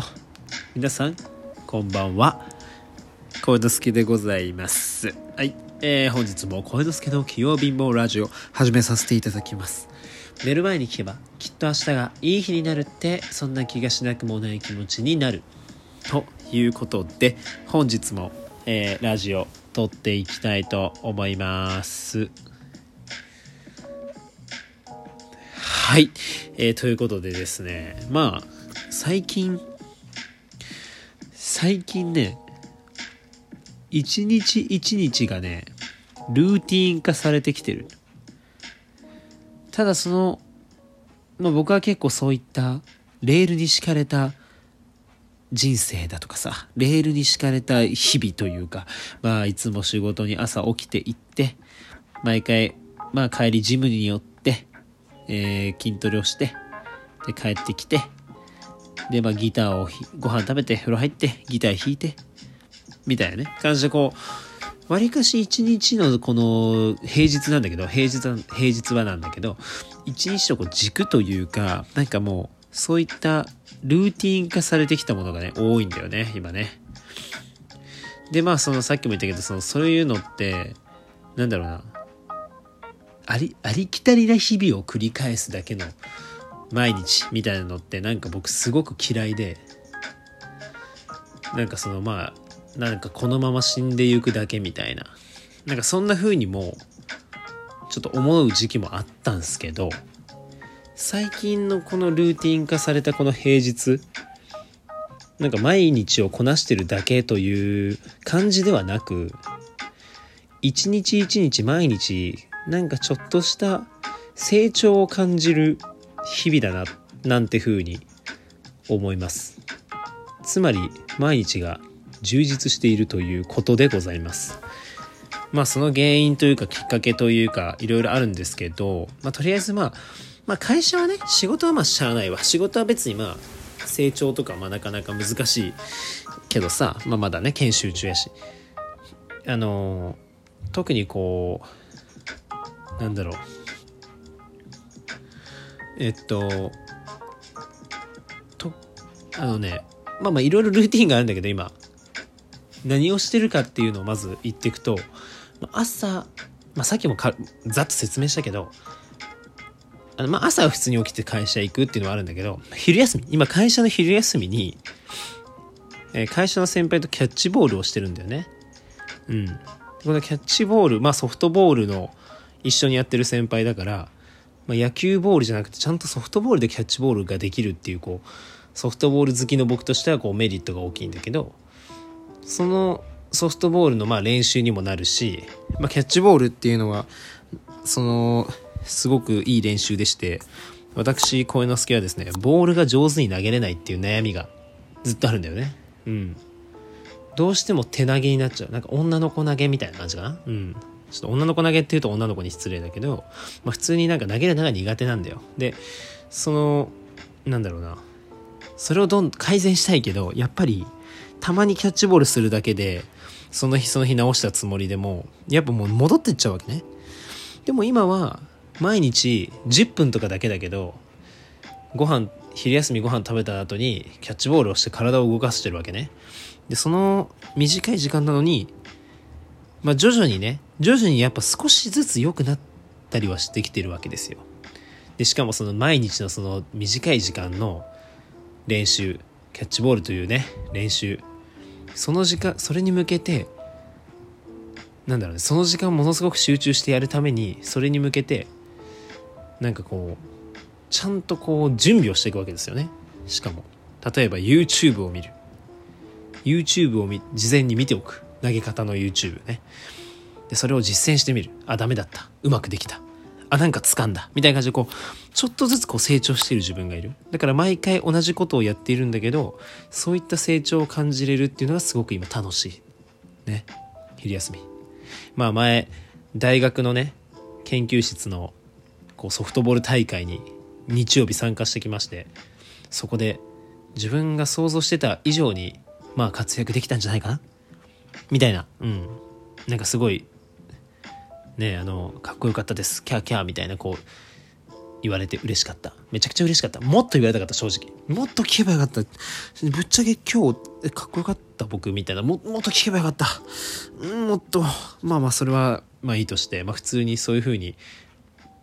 と。皆さんこんばんは。声之助でございます。はい、えー、本日も声之助の器用貧乏ラジオ始めさせていただきます。寝る前に聞けばきっと明日がいい日になるってそんな気がしなくもない気持ちになる。ということで本日も、えー、ラジオ撮っていきたいと思います。はい、えー、ということでですね。まあ最近最近ね一日一日がねルーティン化されてきてる。ただその、まあ、僕は結構そういったレールに敷かれた人生だとかさレールに敷かれた日々というかまあいつも仕事に朝起きて行って毎回まあ帰りジムに寄って、えー筋トレをしてで帰ってきてでまあギターをご飯食べて風呂入ってギター弾いてみたいなね。感じでこうわりかし一日のこの平日なんだけど平日は平日はなんだけど一日のこう軸というかなんかもうそういったルーティン化されてきたものがね多いんだよね今ね。でまあそのさっきも言ったけどそのそういうのってなんだろうな。ありありきたりな日々を繰り返すだけの毎日みたいなのってなんか僕すごく嫌いでなんかそのまあなんかこのまま死んでゆくだけみたいな。なんかそんな風にもちょっと思う時期もあったんすけど最近のこのルーティン化されたこの平日なんか毎日をこなしてるだけという感じではなく一日一日毎日なんかちょっとした成長を感じる日々だななんて風に思います。つまり毎日が充実しているということでございます。まあその原因というかきっかけというかいろいろあるんですけど、まあ、とりあえずまあまあ会社はね仕事はまあしゃあないわ。仕事は別にまあ成長とかまあなかなか難しいけどさ、まあ、まだね研修中やし。あの特にこうなんだろう。えっととあのねまあまあいろいろルーティンがあるんだけど今。何をしてるかっていうのをまず言っていくと朝、まあ、さっきもかざっと説明したけどあのまあ朝は普通に起きて会社行くっていうのはあるんだけど昼休み。今会社の昼休みに、えー会社の先輩とキャッチボールをしてるんだよね。うん。このキャッチボールまあソフトボールの一緒にやってる先輩だから、まあ、野球ボールじゃなくてちゃんとソフトボールでキャッチボールができるっていうこうソフトボール好きの僕としてはこうメリットが大きいんだけどそのソフトボールのまあ練習にもなるし、まあ、キャッチボールっていうのはそのすごくいい練習でして私声之助はですねボールが上手に投げれないっていう悩みがずっとあるんだよね。うん。どうしても手投げになっちゃう。なんか女の子投げみたいな感じかな。うん。ちょっと女の子投げっていうと女の子に失礼だけど、まあ、普通になんか投げるのが苦手なんだよ。でそのなんだろうな。それをどん改善したいけどやっぱりたまにキャッチボールするだけでその日その日直したつもりでもやっぱもう戻ってっちゃうわけね。でも今は毎日10分とかだけだけどご飯昼休みご飯食べた後にキャッチボールをして体を動かしてるわけね。でその短い時間なのにまあ徐々にね徐々にやっぱ少しずつ良くなったりはしてきてるわけですよ。でしかもその毎日のその短い時間の練習キャッチボールというね練習その時間それに向けてなんだろうねその時間ものすごく集中してやるためにそれに向けてなんかこうちゃんとこう準備をしていくわけですよね。しかも例えば YouTube を見る。YouTube をみ事前に見ておく。投げ方の YouTube ね。でそれを実践してみる。あダメだった。うまくできた。あなんか掴んだ。みたいな感じでこうちょっとずつこう成長している自分がいる。だから毎回同じことをやっているんだけどそういった成長を感じれるっていうのがすごく今楽しい。ね。昼休み。まあ前大学のね研究室のこうソフトボール大会に日曜日参加してきましてそこで自分が想像してた以上にまあ活躍できたんじゃないかな。みたいなうんなんかすごいねあのかっこよかったですキャーキャーみたいなこう言われて嬉しかった。めちゃくちゃ嬉しかった。もっと言われたかった、正直。もっと聞けばよかった。ぶっちゃけ今日、かっこよかった？僕みたいな。ももっと聞けばよかった。うん、もっと。まあまあ、それは、まあいいとして、まあ普通にそういう風に、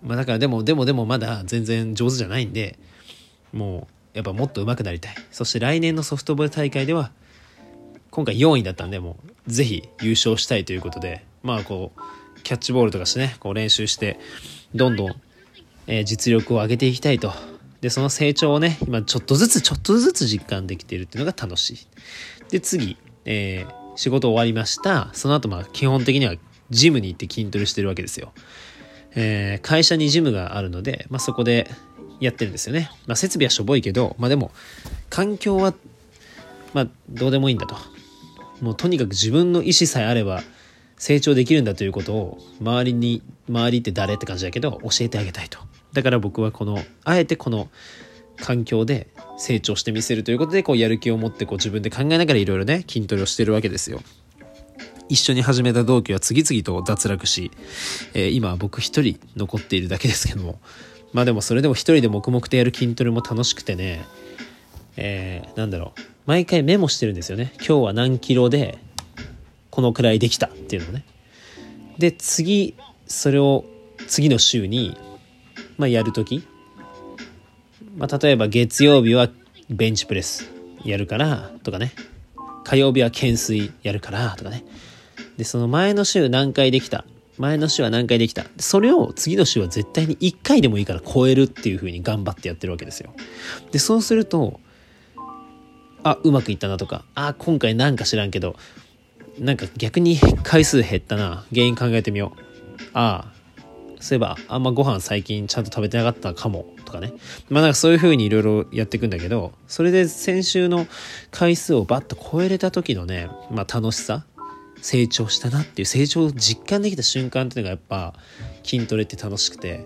まあだからでも、でもでもまだ全然上手じゃないんで、もう、やっぱもっと上手くなりたい。そして来年のソフトボール大会では、今回4位だったんで、もう、ぜひ優勝したいということで、まあこう、キャッチボールとかしてね、こう練習して、どんどん、えー、実力を上げていきたいと。で、その成長をね、今ちょっとずつちょっとずつ実感できているっていうのが楽しい。で、次、えー、仕事終わりました。その後、まあ、基本的にはジムに行って筋トレしてるわけですよ。えー、会社にジムがあるので、まあ、そこでやってるんですよね。まあ、設備はしょぼいけど、まあ、でも、環境は、まあ、どうでもいいんだと。もうとにかく自分の意思さえあれば成長できるんだということを周りに周りって誰って感じだけど教えてあげたいと。だから僕はこのあえてこの環境で成長してみせるということでこうやる気を持ってこう自分で考えながらいろいろね筋トレをしてるわけですよ。一緒に始めた同期は次々と脱落し、えー、今は僕一人残っているだけですけども。まあでもそれでも一人で黙々とやる筋トレも楽しくてねえー、なんだろう。毎回メモしてるんですよね。今日は何キロでこのくらいできたっていうのね。で次それを次の週に、まあ、やるとき、まあ、例えば月曜日はベンチプレスやるからとかね。火曜日は懸垂やるからとかね。でその前の週何回できた。前の週は何回できた。それを次の週は絶対に1回でもいいから超えるっていう風に頑張ってやってるわけですよ。でそうするとあうまくいったなとか。あ今回なんか知らんけど。なんか逆に回数減ったな。原因考えてみよう。ああ。そういえばあんまご飯最近ちゃんと食べてなかったかも。とかね。まあなんかそういう風にいろいろやっていくんだけどそれで先週の回数をバッと超えれた時のねまあ楽しさ。成長したなっていう成長を実感できた瞬間っていうのがやっぱ筋トレって楽しくて。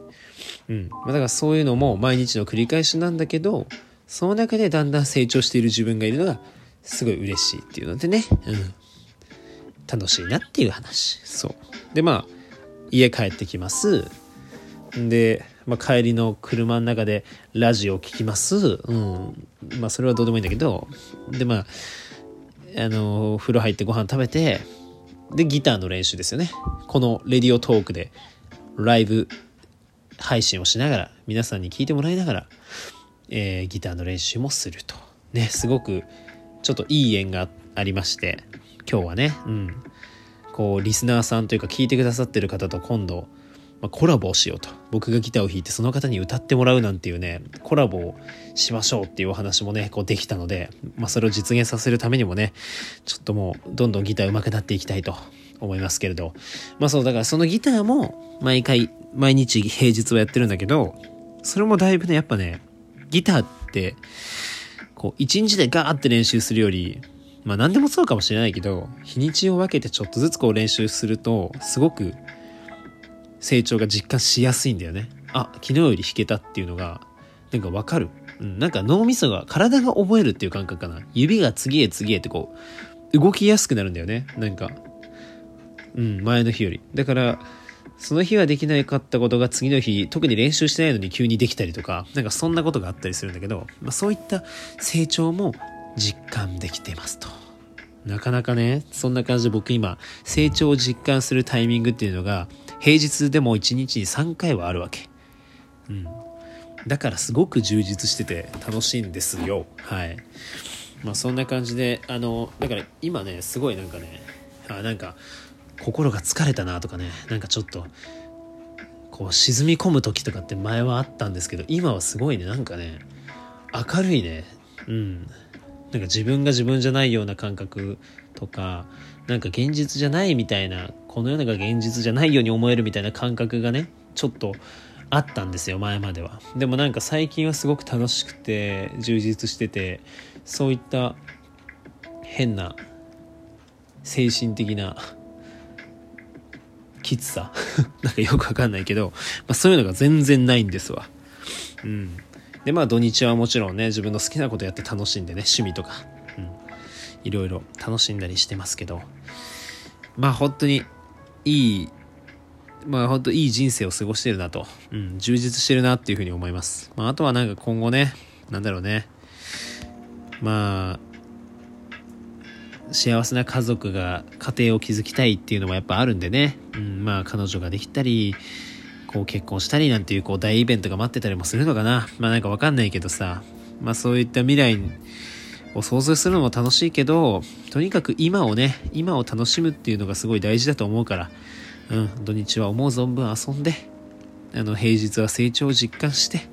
うん。まあ、だからそういうのも毎日の繰り返しなんだけどその中でだんだん成長している自分がいるのがすごい嬉しいっていうのでね、うん、楽しいなっていう話。そう。でまあ家帰ってきます。で、まあ、帰りの車の中でラジオを聴きます。うん。まあそれはどうでもいいんだけど。でまああの風呂入ってご飯食べてでギターの練習ですよね。このレディオトークでライブ配信をしながら皆さんに聞いてもらいながら、えー、ギターの練習もすると。ねすごくちょっといい縁がありまして今日はねうん。こうリスナーさんというか聞いてくださってる方と今度、まあ、コラボをしようと。僕がギターを弾いてその方に歌ってもらうなんていうねコラボをしましょうっていうお話もねこうできたので、まあ、それを実現させるためにもねちょっともうどんどんギター上手くなっていきたいと思いますけれど。まあそうだからそのギターも毎回毎日平日はやってるんだけどそれもだいぶねやっぱねギターってこう一日でガーって練習するよりまあ何でもそうかもしれないけど、日にちを分けてちょっとずつこう練習すると、すごく成長が実感しやすいんだよね。あ、昨日より弾けたっていうのが、なんかわかる。うん、なんか脳みそが、体が覚えるっていう感覚かな。指が次へ次へってこう、動きやすくなるんだよね。なんか、うん、前の日より。だから、その日はできなかったことが次の日、特に練習してないのに急にできたりとか、なんかそんなことがあったりするんだけど、まあ、そういった成長も実感できてますと。なかなかね、そんな感じで僕今、成長を実感するタイミングっていうのが、平日でも1日に3回はあるわけ。うん。だからすごく充実してて楽しいんですよ。はい。まあそんな感じで、あの、だから今ね、すごいなんかね、あ、なんか、心が疲れたなとかね、なんかちょっと、こう沈み込む時とかって前はあったんですけど、今はすごいね、なんかね、明るいね、うん。なんか自分が自分じゃないような感覚とかなんか現実じゃないみたいなこの世の中現実じゃないように思えるみたいな感覚がねちょっとあったんですよ前まではでもなんか最近はすごく楽しくて充実しててそういった変な精神的なきつさ。なんかよくわかんないけど、まあ、そういうのが全然ないんですわ。うん。でまあ土日はもちろんね自分の好きなことやって楽しんでね趣味とか、うん、いろいろ楽しんだりしてますけど。まあ本当にいいまあ本当いい人生を過ごしてるなと、うん、充実してるなっていうふうに思います。まああとはなんか今後ね、なんだろうね、まあ、幸せな家族が家庭を築きたいっていうのもやっぱあるんでね、うん、まあ彼女ができたり、こう結婚したりなんていうこう大イベントが待ってたりもするのかな。まあなんかわかんないけどさ、まあそういった未来を想像するのも楽しいけど、とにかく今をね、今を楽しむっていうのがすごい大事だと思うから、うん、土日は思う存分遊んで、あの、平日は成長を実感して、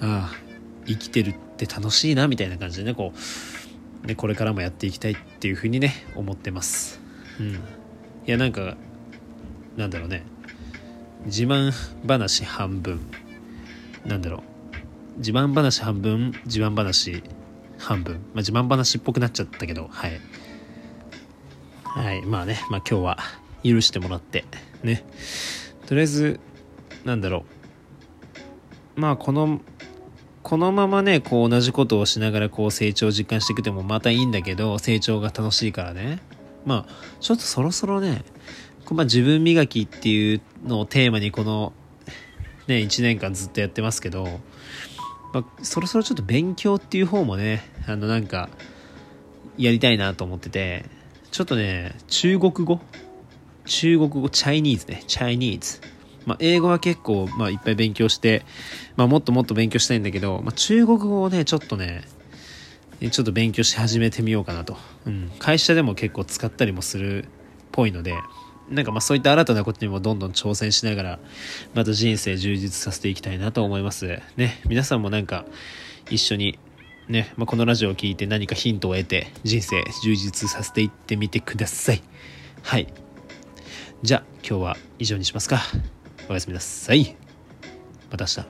ああ、生きてるって楽しいな、みたいな感じでね、こう、ね、これからもやっていきたいっていうふうにね、思ってます。うん。いや、なんか、なんだろうね、自慢話半分、なんだろう、自慢話半分、自慢話半分。まあ、自慢話っぽくなっちゃったけど、はい。はい、まあね、まあ今日は許してもらって、ね。とりあえず、なんだろう。まあこの、このままね、こう同じことをしながらこう成長を実感していくてもまたいいんだけど、成長が楽しいからね。まあ、ちょっとそろそろね、まあ、自分磨きっていうのをテーマにこの、ね、1年間ずっとやってますけど、まあ、そろそろちょっと勉強っていう方もね、あのなんか、やりたいなと思ってて、ちょっとね、中国語？中国語、チャイニーズね、チャイニーズ。まあ、英語は結構、まあ、いっぱい勉強して、まあ、もっともっと勉強したいんだけど、まあ、中国語をね、ちょっとね、ちょっと勉強し始めてみようかなと。うん。会社でも結構使ったりもするっぽいので、なんかまあそういった新たなことにもどんどん挑戦しながら、また人生充実させていきたいなと思います。ね、皆さんもなんか一緒にね、まあ、このラジオを聴いて何かヒントを得て人生充実させていってみてください。はい。じゃあ今日は以上にしますか。おやすみなさい。また明日。